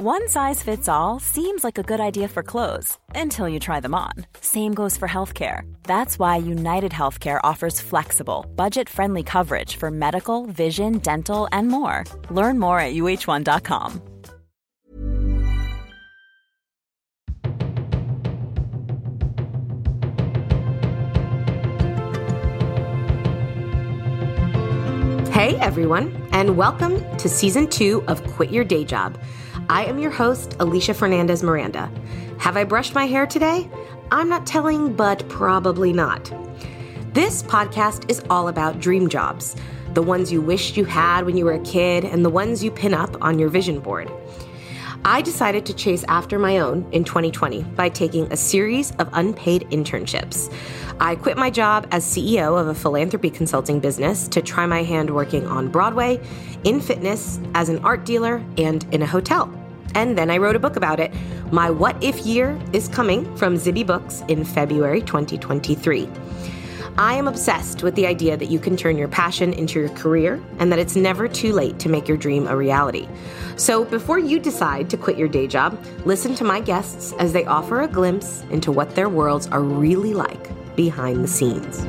One size fits all seems like a good idea for clothes until you try them on. Same goes for healthcare. That's why United Healthcare offers flexible, budget friendly coverage for medical, vision, dental, and more. Learn more at uh1.com. Hey, everyone, and welcome to season two of Quit Your Day Job. I am your host, Alisha Fernandez Miranda. Have I brushed my hair today? I'm not telling, but probably not. This podcast is all about dream jobs the ones you wished you had when you were a kid, and the ones you pin up on your vision board. I decided to chase after my own in 2020 by taking a series of unpaid internships. I quit my job as CEO of a philanthropy consulting business to try my hand working on Broadway, in fitness, as an art dealer, and in a hotel. And then I wrote a book about it. My What If Year is coming from Zibby Books in February 2023. I am obsessed with the idea that you can turn your passion into your career and that it's never too late to make your dream a reality. So before you decide to quit your day job, listen to my guests as they offer a glimpse into what their worlds are really like behind the scenes.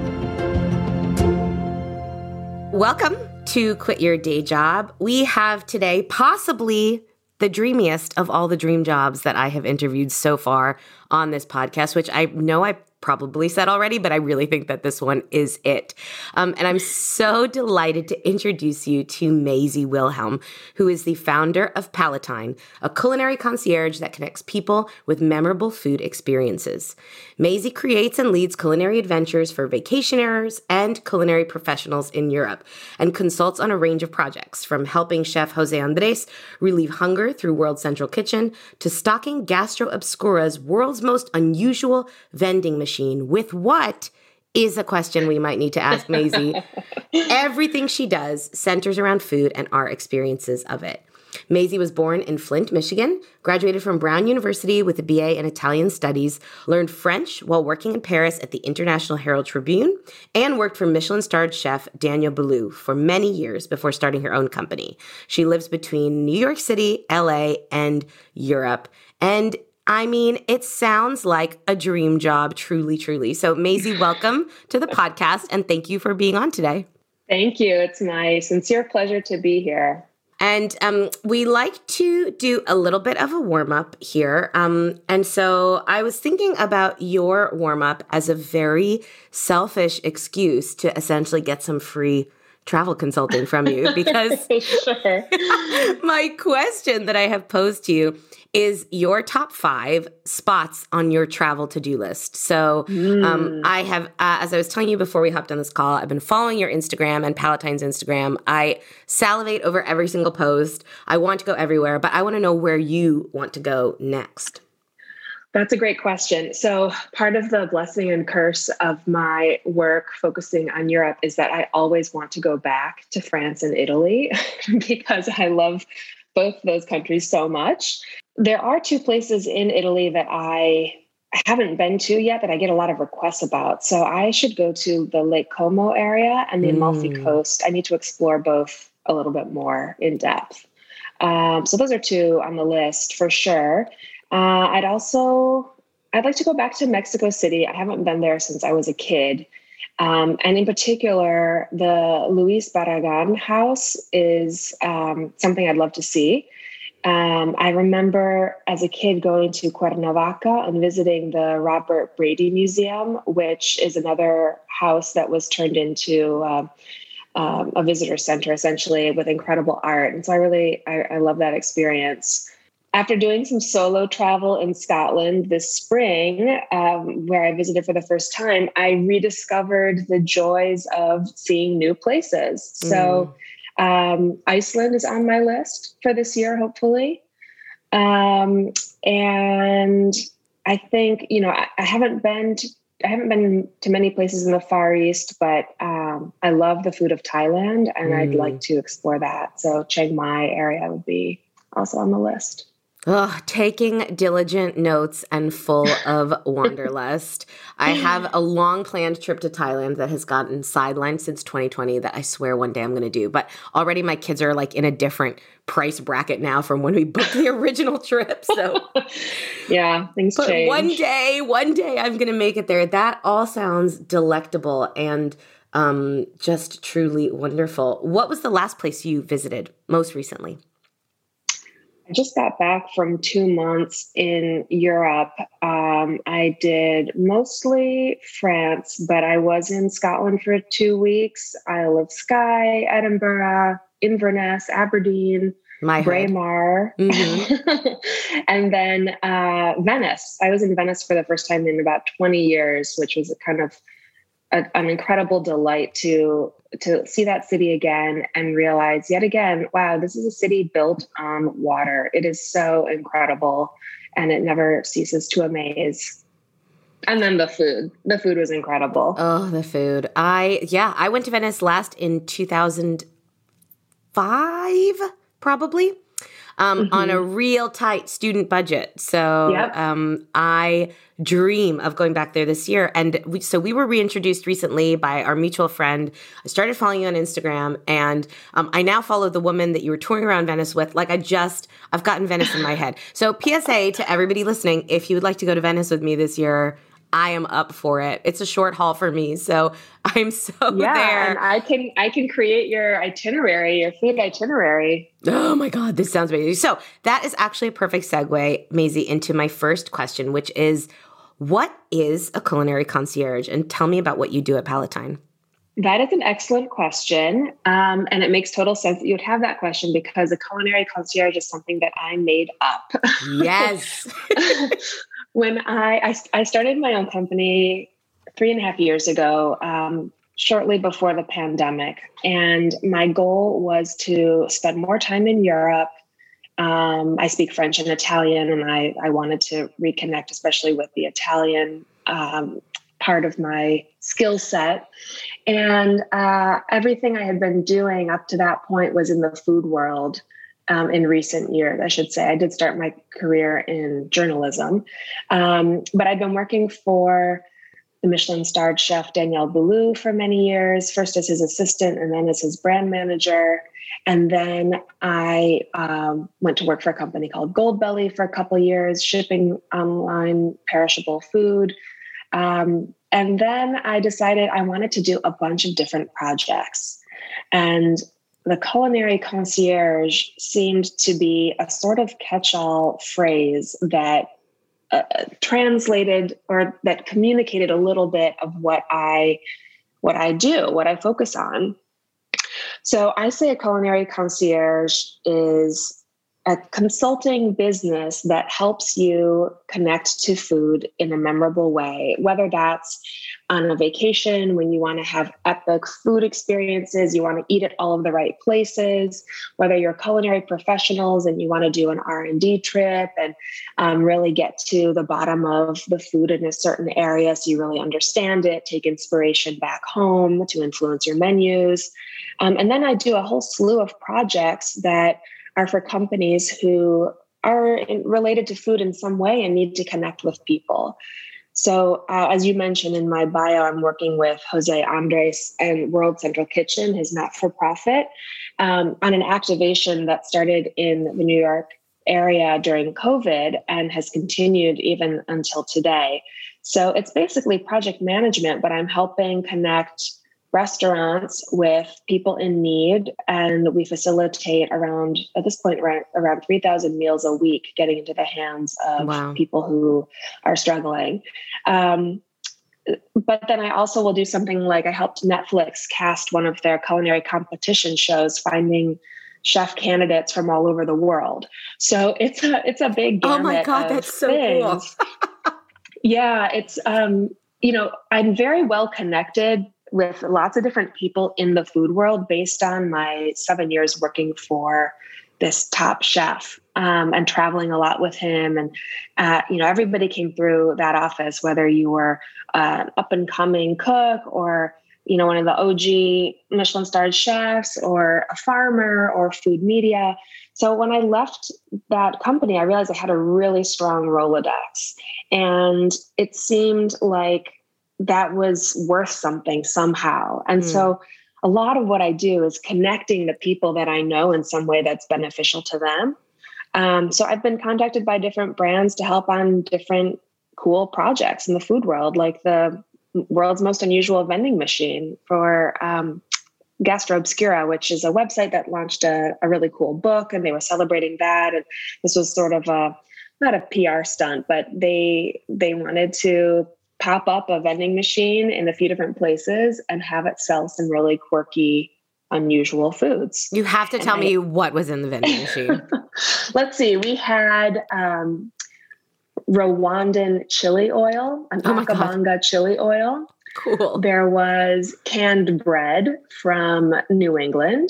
Welcome to Quit Your Day Job. We have today possibly the dreamiest of all the dream jobs that I have interviewed so far on this podcast, which I know I probably said already, but I really think that this one is it. Um, and I'm so delighted to introduce you to Maisie Wilhelm, who is the founder of Palatine, a culinary concierge that connects people with memorable food experiences. Maisie creates and leads culinary adventures for vacationers and culinary professionals in Europe and consults on a range of projects, from helping chef Jose Andres relieve hunger through World Central Kitchen to stocking Gastro Obscura's world's most unusual vending machine machine with what is a question we might need to ask Maisie. Everything she does centers around food and our experiences of it. Maisie was born in Flint, Michigan, graduated from Brown University with a BA in Italian Studies, learned French while working in Paris at the International Herald Tribune, and worked for Michelin starred chef Daniel Boulud for many years before starting her own company. She lives between New York City, LA, and Europe. And I mean, it sounds like a dream job, truly, truly. So, Maisie, welcome to the podcast and thank you for being on today. Thank you. It's my sincere pleasure to be here. And um, we like to do a little bit of a warm up here. Um, and so I was thinking about your warm up as a very selfish excuse to essentially get some free travel consulting from you because sure. my question that I have posed to you is your top five spots on your travel to do list. So, mm. um, I have, uh, as I was telling you before we hopped on this call, I've been following your Instagram and Palatine's Instagram. I salivate over every single post. I want to go everywhere, but I want to know where you want to go next. That's a great question. So, part of the blessing and curse of my work focusing on Europe is that I always want to go back to France and Italy because I love both those countries so much. There are two places in Italy that I haven't been to yet that I get a lot of requests about. So I should go to the Lake Como area and the mm. Amalfi Coast. I need to explore both a little bit more in depth. Um, so those are two on the list for sure. Uh, I'd also I'd like to go back to Mexico City. I haven't been there since I was a kid. Um, and in particular, the Luis Barragan house is um, something I'd love to see. Um, I remember as a kid going to Cuernavaca and visiting the Robert Brady Museum, which is another house that was turned into uh, um, a visitor center, essentially, with incredible art. And so I really, I, I love that experience. After doing some solo travel in Scotland this spring, um, where I visited for the first time, I rediscovered the joys of seeing new places. So. Mm um, Iceland is on my list for this year, hopefully. Um, and I think, you know, I, I, haven't been to, I haven't been to many places in the Far East, but um, I love the food of Thailand and mm. I'd like to explore that. So Chiang Mai area would be also on the list. Oh, taking diligent notes and full of wanderlust. I have a long planned trip to Thailand that has gotten sidelined since 2020 that I swear one day I'm going to do. But already my kids are like in a different price bracket now from when we booked the original trip. So, yeah, things but change. One day, one day I'm going to make it there. That all sounds delectable and um, just truly wonderful. What was the last place you visited most recently? I just got back from two months in Europe. Um, I did mostly France, but I was in Scotland for two weeks. Isle of Skye, Edinburgh, Inverness, Aberdeen, My Braemar, mm-hmm. and then uh, Venice. I was in Venice for the first time in about 20 years, which was a kind of a, an incredible delight to to see that city again and realize yet again, wow, this is a city built on water. It is so incredible and it never ceases to amaze. And then the food. The food was incredible. Oh, the food. I yeah, I went to Venice last in 2005 probably. Um, mm-hmm. on a real tight student budget. So yep. um, I dream of going back there this year. And we, so we were reintroduced recently by our mutual friend. I started following you on Instagram, and um, I now follow the woman that you were touring around Venice with. Like I just, I've gotten Venice in my head. So PSA to everybody listening: if you would like to go to Venice with me this year, I am up for it. It's a short haul for me, so I'm so yeah, there. And I can I can create your itinerary, your food itinerary. Oh my god, this sounds amazing. So that is actually a perfect segue, Maisie, into my first question, which is, what is a culinary concierge? And tell me about what you do at Palatine. That is an excellent question. Um, and it makes total sense that you would have that question because a culinary concierge is something that I made up. Yes. when I, I, I started my own company three and a half years ago, um, shortly before the pandemic, and my goal was to spend more time in Europe. Um, I speak French and Italian, and I, I wanted to reconnect, especially with the Italian um, part of my skill set. And uh, everything I had been doing up to that point was in the food world um, in recent years, I should say. I did start my career in journalism, um, but I've been working for the Michelin starred chef Daniel Boulud for many years, first as his assistant and then as his brand manager. And then I um, went to work for a company called Goldbelly for a couple years, shipping online perishable food. Um, and then I decided I wanted to do a bunch of different projects. And the culinary concierge seemed to be a sort of catch all phrase that uh, translated or that communicated a little bit of what I what I do, what I focus on. So I say a culinary concierge is a consulting business that helps you connect to food in a memorable way, whether that's on a vacation when you want to have epic food experiences, you want to eat at all of the right places, whether you're culinary professionals and you want to do an R&D trip and um, really get to the bottom of the food in a certain area so you really understand it, take inspiration back home to influence your menus. Um, and then I do a whole slew of projects that are for companies who are in, related to food in some way and need to connect with people. So, uh, as you mentioned in my bio, I'm working with Jose Andres and World Central Kitchen, his not for profit, um, on an activation that started in the New York area during COVID and has continued even until today. So, it's basically project management, but I'm helping connect restaurants with people in need and we facilitate around at this point around, around 3000 meals a week getting into the hands of wow. people who are struggling um, but then i also will do something like i helped netflix cast one of their culinary competition shows finding chef candidates from all over the world so it's a it's a big oh my god that's so things. cool yeah it's um you know i'm very well connected with lots of different people in the food world based on my seven years working for this top chef um, and traveling a lot with him and uh, you know everybody came through that office whether you were uh, up and coming cook or you know, one of the OG Michelin starred chefs or a farmer or food media. So when I left that company, I realized I had a really strong Rolodex. And it seemed like that was worth something somehow. And mm. so a lot of what I do is connecting the people that I know in some way that's beneficial to them. Um, so I've been contacted by different brands to help on different cool projects in the food world, like the world's most unusual vending machine for um, Gastro Obscura, which is a website that launched a, a, really cool book, and they were celebrating that. And this was sort of a not a PR stunt, but they they wanted to pop up a vending machine in a few different places and have it sell some really quirky, unusual foods. You have to and tell I, me what was in the vending machine. let's see. We had um, Rwandan chili oil, an oh Akabanga chili oil. Cool. There was canned bread from New England.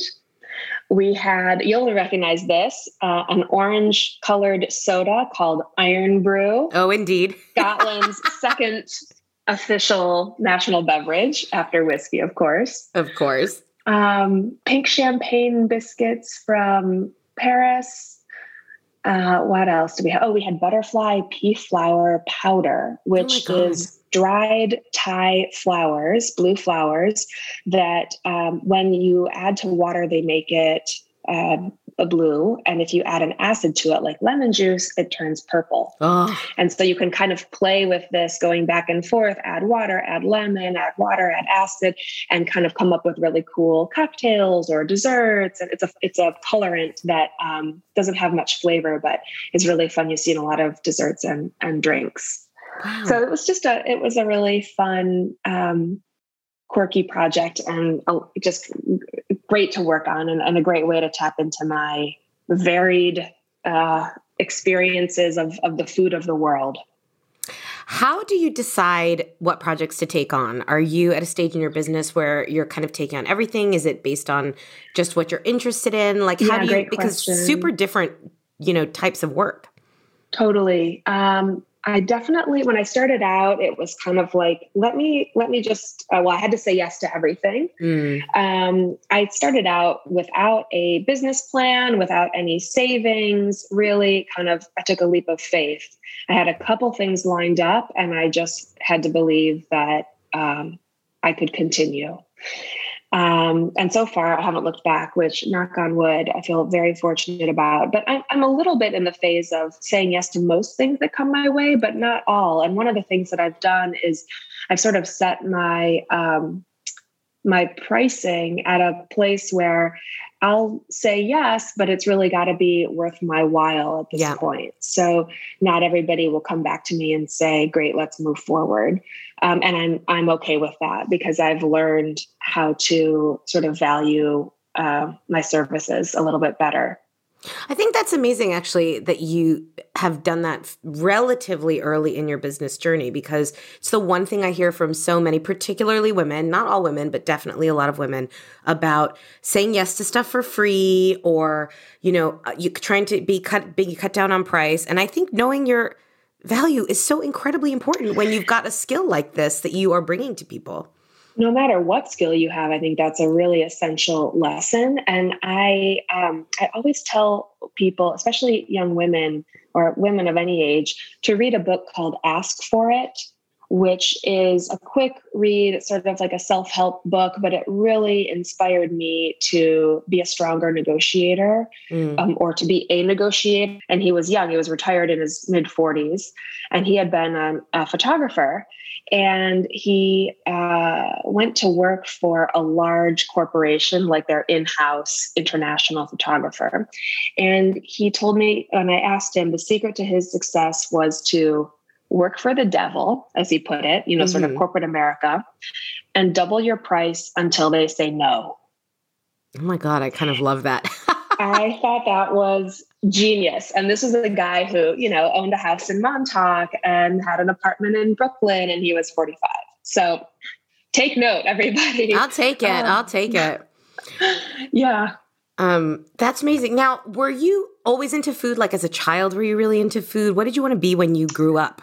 We had, you'll recognize this, uh, an orange colored soda called Irn-Bru. Oh, indeed. Scotland's second official national beverage after whiskey, of course. Of course. Um, pink champagne biscuits from Paris. Uh, what else do we have? Oh, we had butterfly pea flower powder, which oh is dried Thai flowers, blue flowers, that um, when you add to water, they make it uh, a blue. And if you add an acid to it, like lemon juice, it turns purple. Oh. And so you can kind of play with this going back and forth, add water, add lemon, add water, add acid, and kind of come up with really cool cocktails or desserts. And it's a it's a colorant that um, doesn't have much flavor, but is really fun. You see in a lot of desserts and, and drinks. Wow. So it was just a it was a really fun um, quirky project and just great to work on and, and, a great way to tap into my varied uh, experiences of, of the food of the world. How do you decide what projects to take on? Are you at a stage in your business where you're kind of taking on everything? Is it based on just what you're interested in? Like, how yeah, do you, because question. super different, you know, types of work. Totally. Um, I definitely, when I started out, it was kind of like, let me, let me just, uh, well, I had to say yes to everything. Mm. Um, I started out without a business plan, without any savings, really kind of, I took a leap of faith. I had a couple things lined up and I just had to believe that um, I could continue. Um, and so far, I haven't looked back, which, knock on wood, I feel very fortunate about. But I'm, I'm a little bit in the phase of saying yes to most things that come my way, but not all. And one of the things that I've done is I've sort of set my um, my pricing at a place where I'll say yes, but it's really got to be worth my while at this yeah. point. So not everybody will come back to me and say, "Great, let's move forward," um, and I'm I'm okay with that because I've learned how to sort of value uh, my services a little bit better. I think that's amazing, actually, that you have done that relatively early in your business journey because it's the one thing I hear from so many, particularly women, not all women, but definitely a lot of women, about saying yes to stuff for free or, you know, uh, you trying to be cut, being cut down on price. And I think knowing your value is so incredibly important when you've got a skill like this that you are bringing to people no matter what skill you have, I think that's a really essential lesson. And I, um, I always tell people, especially young women or women of any age, to read a book called Ask for It, which is a quick read, sort of like a self help book, but it really inspired me to be a stronger negotiator mm. um, or to be a negotiator. And he was young, he was retired in his mid 40s, and he had been a, a photographer and he uh, went to work for a large corporation like their in-house international photographer and he told me and i asked him the secret to his success was to work for the devil as he put it you know mm-hmm. sort of mm-hmm. corporate america and double your price until they say no oh my god i kind of love that I thought that was genius. And this was a guy who, you know, owned a house in Montauk and had an apartment in Brooklyn, and he was 45. So take note, everybody. I'll take it. Um, I'll take it. Yeah. Um, that's amazing. Now, were you always into food? Like as a child, were you really into food? What did you want to be when you grew up?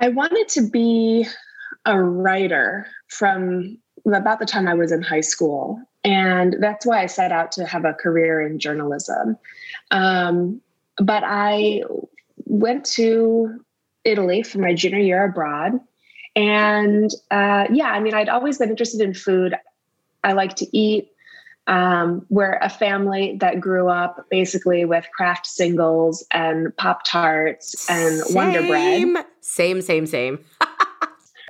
I wanted to be a writer from about the time I was in high school. And that's why I set out to have a career in journalism. Um, but I went to Italy for my junior year abroad. And uh, yeah, I mean, I'd always been interested in food. I like to eat. Um, we're a family that grew up basically with Kraft singles and Pop Tarts and. Wonder Bread. Same, same, same.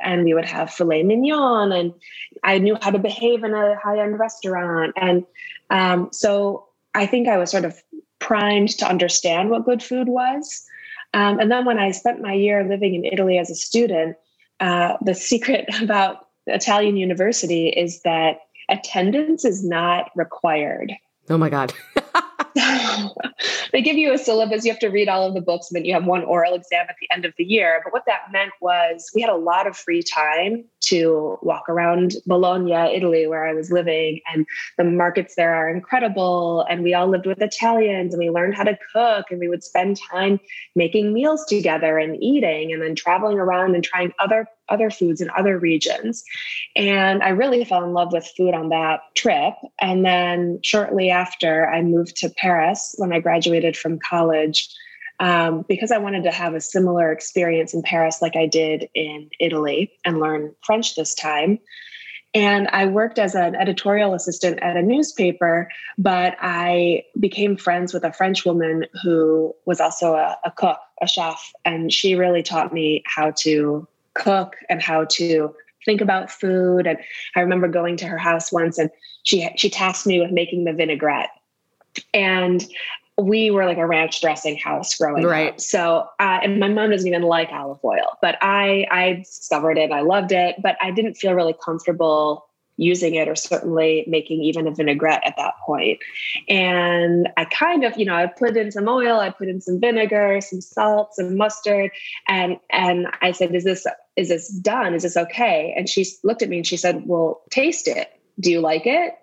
And we would have filet mignon, and I knew how to behave in a high end restaurant. And um, so I think I was sort of primed to understand what good food was. Um, and then when I spent my year living in Italy as a student, uh, the secret about Italian university is that attendance is not required. Oh my God. they give you a syllabus. You have to read all of the books, and then you have one oral exam at the end of the year. But what that meant was we had a lot of free time to walk around Bologna, Italy, where I was living. And the markets there are incredible. And we all lived with Italians and we learned how to cook. And we would spend time making meals together and eating and then traveling around and trying other other foods in other regions. And I really fell in love with food on that trip. And then shortly after, I moved to Paris when I graduated from college um, because I wanted to have a similar experience in Paris like I did in Italy and learn French this time. And I worked as an editorial assistant at a newspaper, but I became friends with a French woman who was also a, a cook, a chef, and she really taught me how to cook and how to think about food. And I remember going to her house once and she she tasked me with making the vinaigrette. And we were like a ranch dressing house growing right. up. So, uh, and my mom doesn't even like olive oil, but I I discovered it. I loved it, but I didn't feel really comfortable using it or certainly making even a vinaigrette at that point. And I kind of, you know, I put in some oil, I put in some vinegar, some salt, some mustard, and and I said, "Is this is this done? Is this okay?" And she looked at me and she said, "Well, taste it. Do you like it?"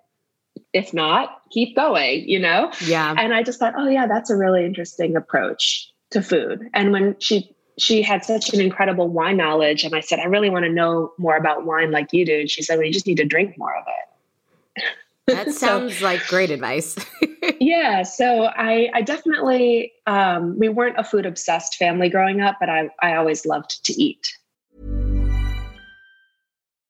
if not, keep going, you know? Yeah. And I just thought, oh yeah, that's a really interesting approach to food. And when she she had such an incredible wine knowledge, and I said, I really want to know more about wine like you do. And she said, Well, you just need to drink more of it. That sounds so, like great advice. yeah. So I, I definitely, um, we weren't a food obsessed family growing up, but I, I always loved to eat.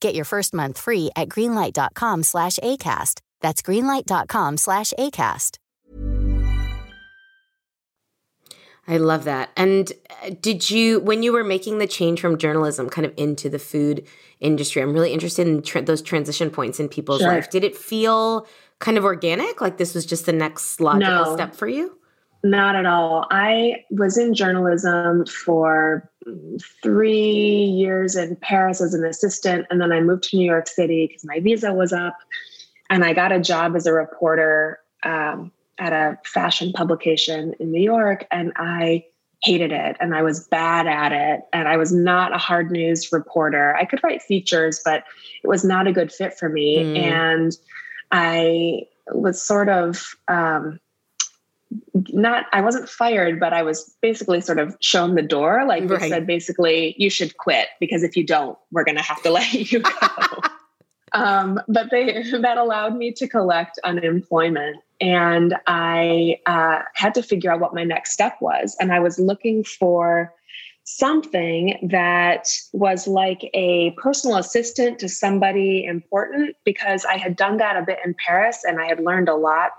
Get your first month free at greenlight.com slash ACAST. That's greenlight.com slash ACAST. I love that. And uh, did you, when you were making the change from journalism kind of into the food industry, I'm really interested in tra- those transition points in people's sure. life. Did it feel kind of organic? Like this was just the next logical no. step for you? Not at all. I was in journalism for three years in Paris as an assistant, and then I moved to New York City because my visa was up, and I got a job as a reporter um, at a fashion publication in New York, and I hated it, and I was bad at it, and I was not a hard news reporter. I could write features, but it was not a good fit for me, mm. and I was sort of. Um, not I wasn't fired, but I was basically sort of shown the door. Like right. they said, basically, you should quit because if you don't, we're going to have to let you go. um, but they that allowed me to collect unemployment, and I uh, had to figure out what my next step was. And I was looking for something that was like a personal assistant to somebody important because I had done that a bit in Paris and I had learned a lot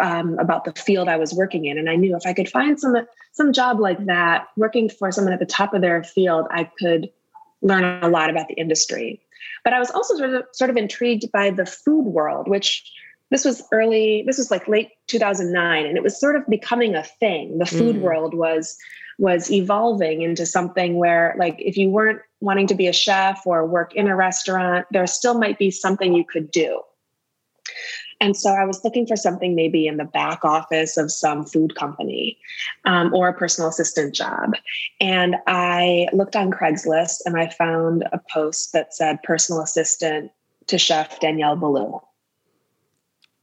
um, about the field I was working in, and I knew if I could find some some job like that, working for someone at the top of their field, I could learn a lot about the industry. But I was also sort of sort of intrigued by the food world, which this was early. This was like late 2009, and it was sort of becoming a thing. The food mm. world was was evolving into something where like if you weren't wanting to be a chef or work in a restaurant there still might be something you could do and so I was looking for something maybe in the back office of some food company um, or a personal assistant job. And I looked on Craigslist and I found a post that said personal assistant to chef Daniel Boulud.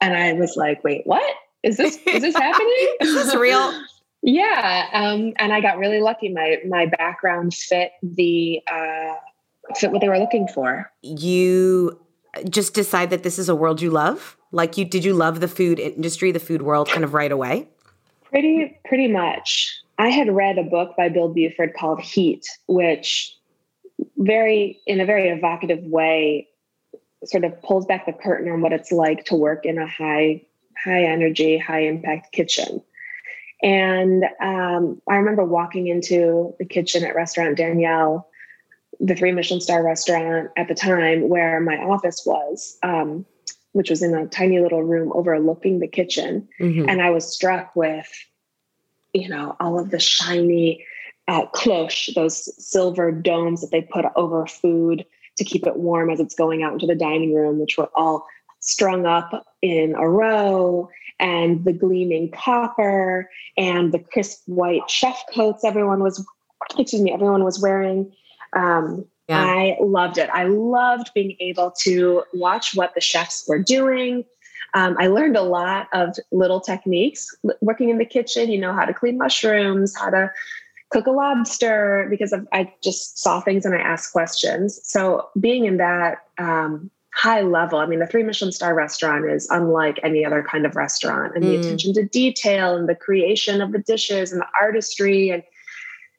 And I was like, wait, what? Is this is this happening? is this real? Yeah, um, and I got really lucky. My my background fit the uh, fit what they were looking for. You just decide that this is a world you love. Like you, did you love the food industry, the food world, kind of right away? Pretty pretty much. I had read a book by Bill Buford called Heat, which very in a very evocative way sort of pulls back the curtain on what it's like to work in a high high energy high impact kitchen and um, I remember walking into the kitchen at Restaurant Daniel, the three Michelin star restaurant at the time where my office was, um, which was in a tiny little room overlooking the kitchen. Mm-hmm. And I was struck with, you know, all of the shiny uh, cloche, those silver domes that they put over food to keep it warm as it's going out into the dining room, which were all strung up in a row and the gleaming copper and the crisp white chef coats everyone was excuse me everyone was wearing um, yeah. i loved it i loved being able to watch what the chefs were doing um, i learned a lot of little techniques working in the kitchen you know how to clean mushrooms how to cook a lobster because of, i just saw things and i asked questions so being in that um, high level. I mean, the three Michelin star restaurant is unlike any other kind of restaurant, and mm. the attention to detail and the creation of the dishes and the artistry and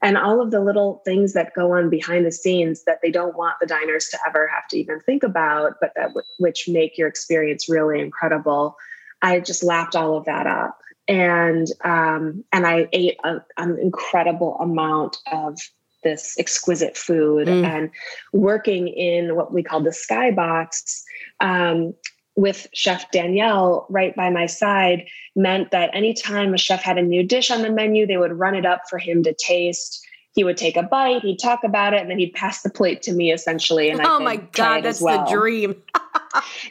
and all of the little things that go on behind the scenes that they don't want the diners to ever have to even think about, but that w- which make your experience really incredible. I just lapped all of that up, and um, and I ate a, an incredible amount of this exquisite food mm. and working in what we call the skybox um, with chef daniel right by my side meant that anytime a chef had a new dish on the menu they would run it up for him to taste he would take a bite, he'd talk about it, and then he'd pass the plate to me essentially. And oh my god, that's well. the dream.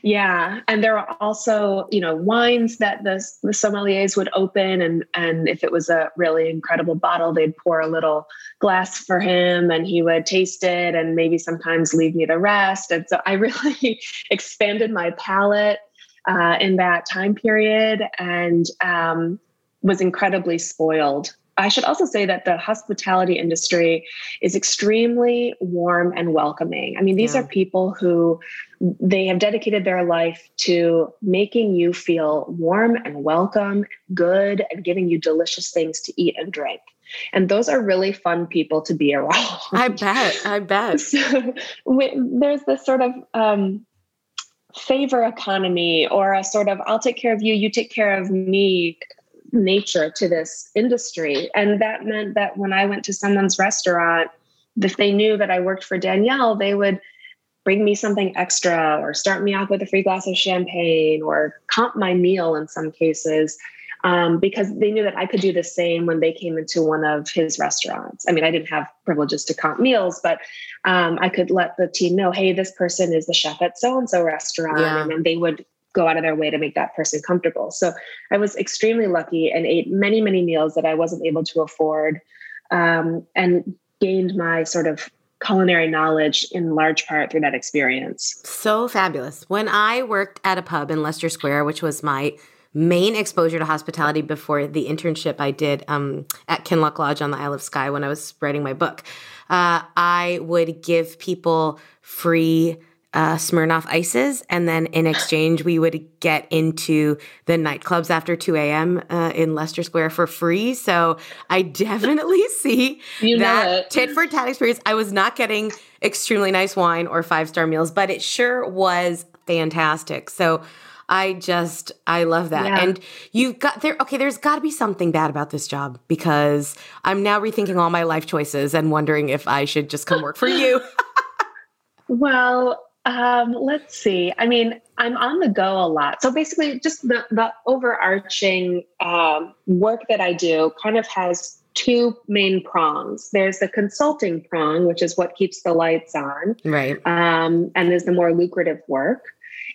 yeah, and there were also you know wines that the the sommeliers would open, and and if it was a really incredible bottle, they'd pour a little glass for him, and he would taste it, and maybe sometimes leave me the rest. And so I really expanded my palate uh, in that time period, and um, was incredibly spoiled I should also say that the hospitality industry is extremely warm and welcoming. I mean, these yeah. are people who they have dedicated their life to making you feel warm and welcome, good, and giving you delicious things to eat and drink. And those are really fun people to be around. I bet. I bet. So, there's this sort of um, favor economy or a sort of I'll take care of you, you take care of me nature to this industry. And that meant that when I went to someone's restaurant, if they knew that I worked for Daniel, they would bring me something extra or start me off with a free glass of champagne or comp my meal in some cases. Um, because they knew that I could do the same when they came into one of his restaurants. I mean, I didn't have privileges to comp meals, but um, I could let the team know, hey, this person is the chef at so and so restaurant. Yeah. And then they would go out of their way to make that person comfortable. So I was extremely lucky and ate many, many meals that I wasn't able to afford um, and gained my sort of culinary knowledge in large part through that experience. So fabulous. When I worked at a pub in Leicester Square, which was my main exposure to hospitality before the internship I did um, at Kinloch Lodge on the Isle of Skye when I was writing my book, uh, I would give people free uh, Smirnoff ices, and then in exchange, we would get into the nightclubs after 2 a.m. Uh, in Leicester Square for free. So I definitely see you that tit for tat experience. I was not getting extremely nice wine or five star meals, but it sure was fantastic. So I just I love that. Yeah. And you've got there okay, there's got to be something bad about this job because I'm now rethinking all my life choices and wondering if I should just come work for you. well, um, let's see. I mean, I'm on the go a lot. So basically, just the, the overarching um, work that I do kind of has two main prongs. There's the consulting prong, which is what keeps the lights on, right? Um, and is the more lucrative work.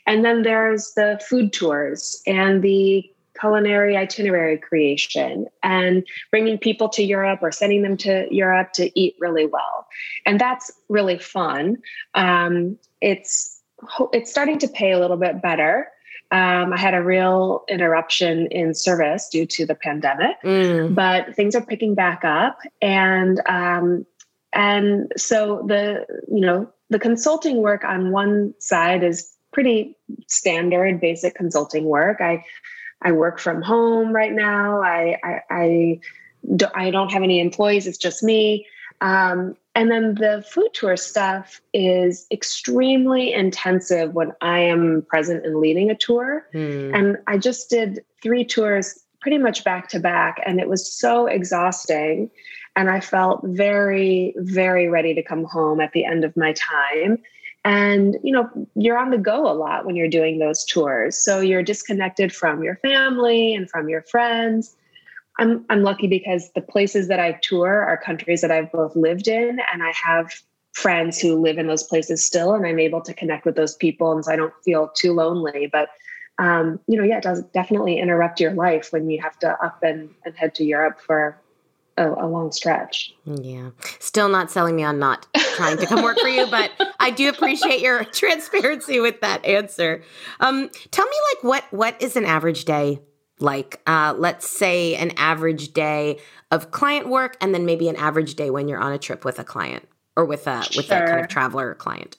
And then there's the food tours and the culinary itinerary creation and bringing people to Europe or sending them to Europe to eat really well. And that's really fun. Um, it's it's starting to pay a little bit better. Um, I had a real interruption in service due to the pandemic, mm. but things are picking back up, and um, and so the you know the consulting work on one side is pretty standard, basic consulting work. I I work from home right now. I I, I, do, I don't have any employees. It's just me. Um, and then the food tour stuff is extremely intensive when I am present and leading a tour. Hmm. And I just did three tours pretty much back to back, and it was so exhausting. And I felt very, very ready to come home at the end of my time. And, you know, you're on the go a lot when you're doing those tours. So you're disconnected from your family and from your friends. I'm I'm lucky because the places that I tour are countries that I've both lived in and I have friends who live in those places still and I'm able to connect with those people and so I don't feel too lonely. But um, you know, yeah, it does definitely interrupt your life when you have to up and, and head to Europe for a, a long stretch. Yeah. Still not selling me on not trying to come work for you, but I do appreciate your transparency with that answer. Um, tell me like what what is an average day like uh, let's say an average day of client work and then maybe an average day when you're on a trip with a client or with a with sure. that kind of traveler client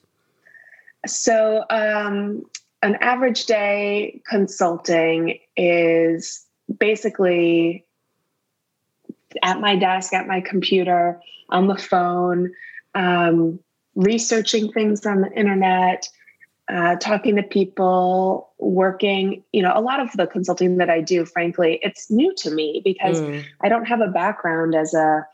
so um, an average day consulting is basically at my desk at my computer on the phone um, researching things on the internet uh, talking to people, working. You know, a lot of the consulting that I do, frankly, it's new to me because mm. I don't have a background as a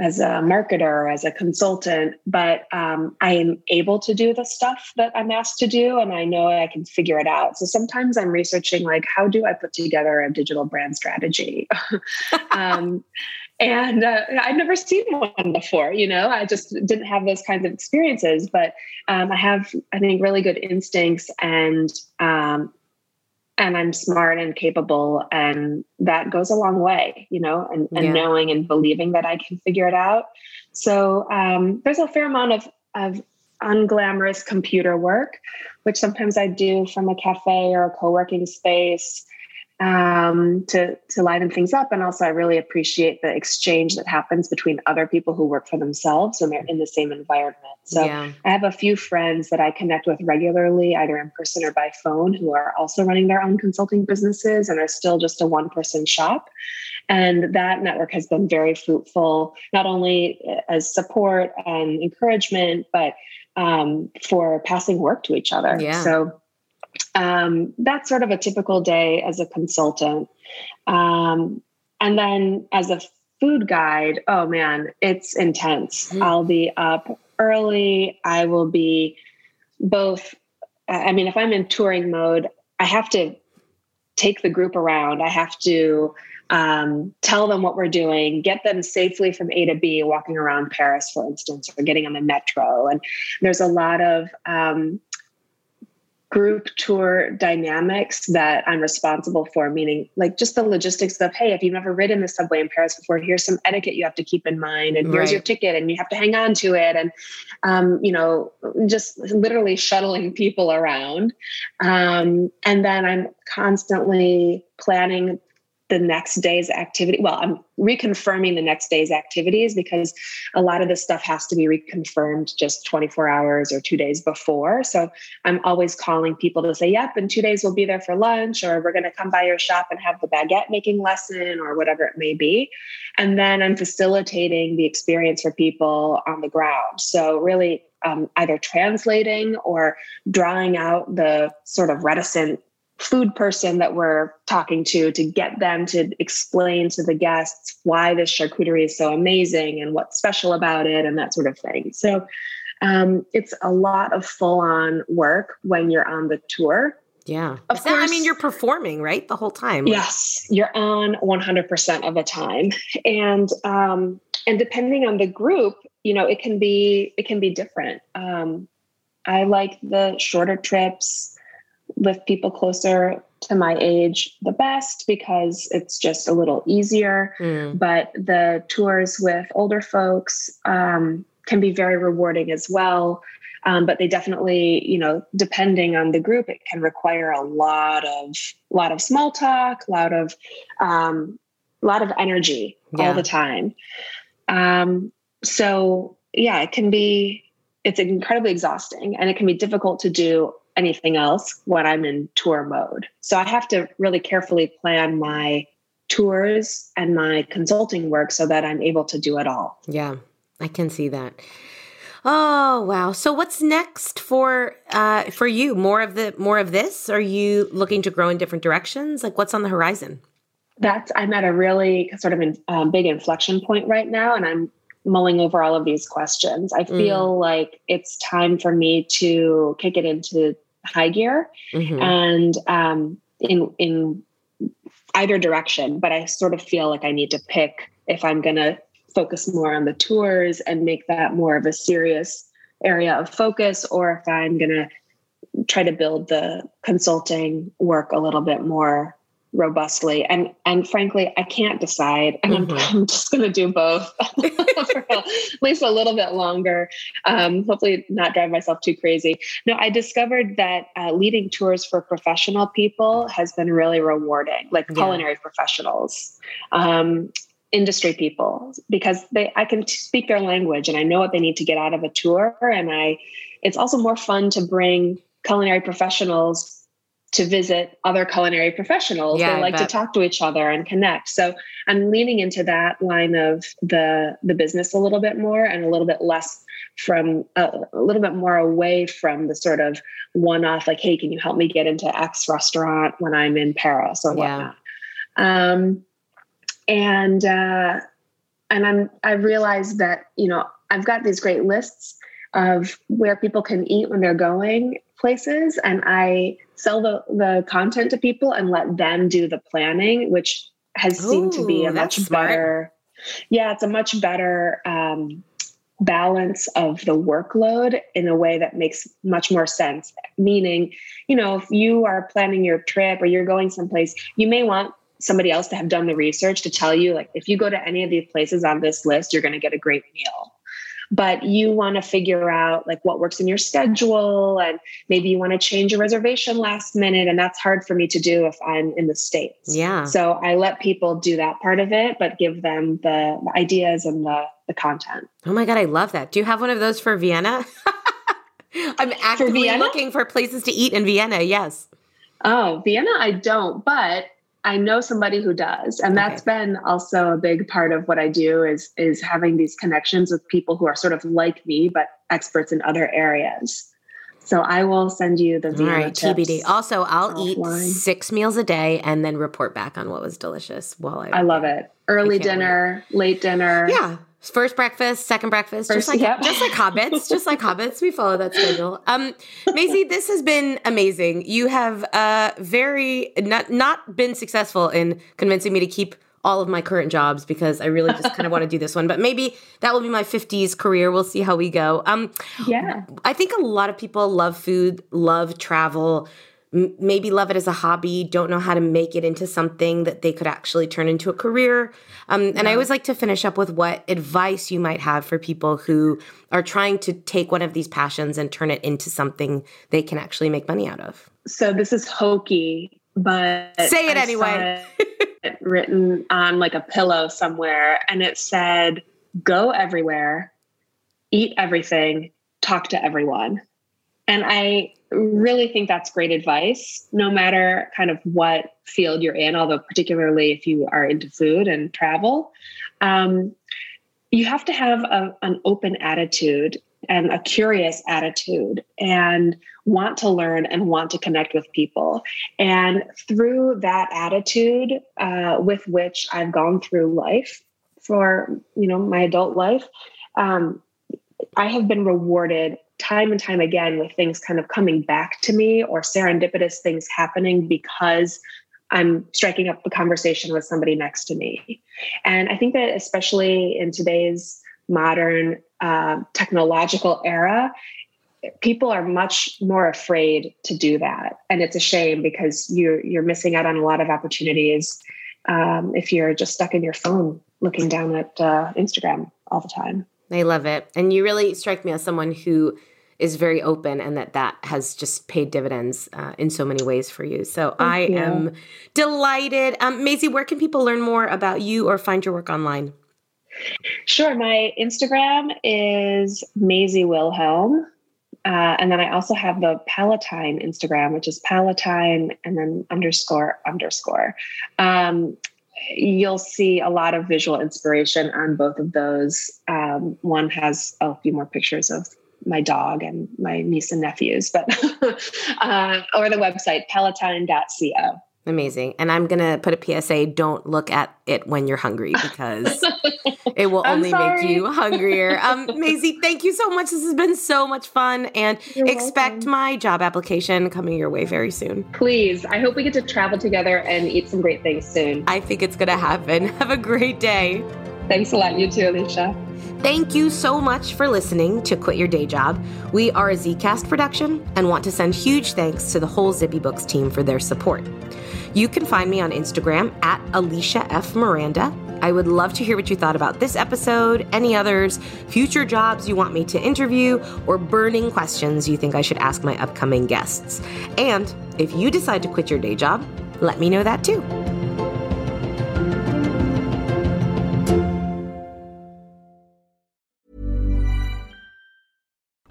as a marketer, as a consultant, but um, I am able to do the stuff that I'm asked to do, and I know I can figure it out. So sometimes I'm researching, like, how do I put together a digital brand strategy? um, and uh, I've never seen one before. You know, I just didn't have those kinds of experiences. But um, I have, I think, really good instincts, and um, and I'm smart and capable, and that goes a long way. You know, and, and yeah. knowing and believing that I can figure it out. So um, there's a fair amount of of unglamorous computer work, which sometimes I do from a cafe or a co-working space um, to to liven things up. And also, I really appreciate the exchange that happens between other people who work for themselves when they're in the same environment. So yeah. I have a few friends that I connect with regularly, either in person or by phone, who are also running their own consulting businesses and are still just a one person shop. And that network has been very fruitful, not only as support and encouragement, but um, for passing work to each other. Yeah. So um, that's sort of a typical day as a consultant. Um, and then as a food guide, oh man, it's intense. Mm-hmm. I'll be up early. I will be both. I mean, if I'm in touring mode, I have to take the group around. I have to um, tell them what we're doing, get them safely from A to B, walking around Paris, for instance, or getting on the metro. And there's a lot of um, group tour dynamics that I'm responsible for, meaning like just the logistics of, hey, if you've never ridden the subway in Paris before, here's some etiquette you have to keep in mind, and here's your ticket, and you have to hang on to it, and um, you know, just literally shuttling people around. Um, and then I'm constantly planning the next day's activity. Well, I'm reconfirming the next day's activities because a lot of this stuff has to be reconfirmed just 24 hours or two days before. So I'm always calling people to say, yep, in two days we'll be there for lunch, or we're going to come by your shop and have the baguette making lesson, or whatever it may be. And then I'm facilitating the experience for people on the ground. So really, um, either translating or drawing out the sort of reticent food person that we're talking to to get them to explain to the guests why this charcuterie is so amazing and what's special about it and that sort of thing. So um, it's a lot of full on work when you're on the tour. Yeah. Of that, course, I mean, you're performing, right? The whole time. Yes. You're on 100% of the time. And, um, and depending on the group, you know, it can be, it can be different. Um, I like the shorter trips lift people closer to my age the best because it's just a little easier. Mm. But the tours with older folks um, can be very rewarding as well. Um, but they definitely, you know, depending on the group, it can require a lot of lot of small talk, a lot of um, lot of energy yeah. all the time. Um, so yeah, it can be it's incredibly exhausting and it can be difficult to do anything else when I'm in tour mode. So I have to really carefully plan my tours and my consulting work so that I'm able to do it all. Yeah, I can see that. Oh wow! So what's next for uh, for you? More of the more of this? Are you looking to grow in different directions? Like what's on the horizon? That's I'm at a really sort of in, um, big inflection point right now, and I'm mulling over all of these questions. I feel mm. like it's time for me to kick it into high gear mm-hmm. and um, in in either direction. But I sort of feel like I need to pick if I'm going to focus more on the tours and make that more of a serious area of focus, or if I'm going to try to build the consulting work a little bit more robustly and and frankly i can't decide and mm-hmm. I'm, I'm, just going to do both for at least a little bit longer um, hopefully not drive myself too crazy no i discovered that uh, leading tours for professional people has been really rewarding like yeah. culinary professionals um, industry people because they i can speak their language and i know what they need to get out of a tour and i it's also more fun to bring culinary professionals to visit other culinary professionals. Yeah, they like to talk to each other and connect. So I'm leaning into that line of the the business a little bit more and a little bit less from uh, a little bit more away from the sort of one off like, hey, can you help me get into X restaurant when I'm in Paris or whatnot? Yeah. Um, and uh, and I'm I realized that you know I've got these great lists of where people can eat when they're going places and I sell the, the content to people and let them do the planning, which has Ooh, seemed to be a much smart. better, yeah, it's a much better um, balance of the workload in a way that makes much more sense. Meaning, you know, if you are planning your trip or you're going someplace, you may want somebody else to have done the research to tell you, like, if you go to any of these places on this list, you're going to get a great meal but you want to figure out like what works in your schedule and maybe you want to change a reservation last minute and that's hard for me to do if i'm in the states. Yeah. So i let people do that part of it but give them the, the ideas and the the content. Oh my god i love that. Do you have one of those for vienna? I'm actively for looking for places to eat in vienna yes. Oh vienna i don't but I know somebody who does, and that's okay. been also a big part of what I do is is having these connections with people who are sort of like me but experts in other areas. So I will send you the All right, TBD. Also, I'll offline. eat six meals a day and then report back on what was delicious while I. I love it. Early dinner, wait. late dinner. Yeah, First breakfast, second breakfast, First, just like yep. just like hobbits, just like hobbits. We follow that schedule. Um, Maisie, this has been amazing. You have uh very not not been successful in convincing me to keep all of my current jobs because I really just kind of want to do this one. But maybe that will be my 50s career. We'll see how we go. Um, yeah. I think a lot of people love food, love travel, maybe love it as a hobby, don't know how to make it into something that they could actually turn into a career. Um, and yeah. I always like to finish up with what advice you might have for people who are trying to take one of these passions and turn it into something they can actually make money out of. So this is hokey, but say it I anyway. it written on like a pillow somewhere, and it said, "Go everywhere, eat everything, talk to everyone." And I really think that's great advice, no matter kind of what field you're in, although, particularly if you are into food and travel. Um, you have to have a, an open attitude and a curious attitude and want to learn and want to connect with people. And through that attitude uh, with which I've gone through life for, you know, my adult life, um, I have been rewarded time and time again with things kind of coming back to me or serendipitous things happening because I'm striking up the conversation with somebody next to me. And I think that especially in today's modern uh, technological era, people are much more afraid to do that, and it's a shame because you're you're missing out on a lot of opportunities um, if you're just stuck in your phone looking down at uh, Instagram all the time. I love it, and you really strike me as someone who is very open and that that has just paid dividends uh, in so many ways for you. So Thank I you. am delighted. Um, Maisie, where can people learn more about you or find your work online? Sure. My Instagram is Maisie Wilhelm. Uh, and then I also have the Palatine Instagram, which is Palatine and then underscore underscore. Um, you'll see a lot of visual inspiration on both of those. Um, one has a few more pictures of my dog and my niece and nephews, but uh, or the website palatine.co. Amazing. And I'm going to put a PSA don't look at it when you're hungry because it will only make you hungrier. Um, Maisie, thank you so much. This has been so much fun. And you're expect welcome. my job application coming your way very soon. Please. I hope we get to travel together and eat some great things soon. I think it's going to happen. Have a great day. Thanks a lot. You too, Alisha. Thank you so much for listening to Quit Your Day Job. We are a Zcast production and want to send huge thanks to the whole Zippy Books team for their support. You can find me on Instagram at Alisha F. Miranda. I would love to hear what you thought about this episode, any others, future jobs you want me to interview, or burning questions you think I should ask my upcoming guests. And if you decide to quit your day job, let me know that too.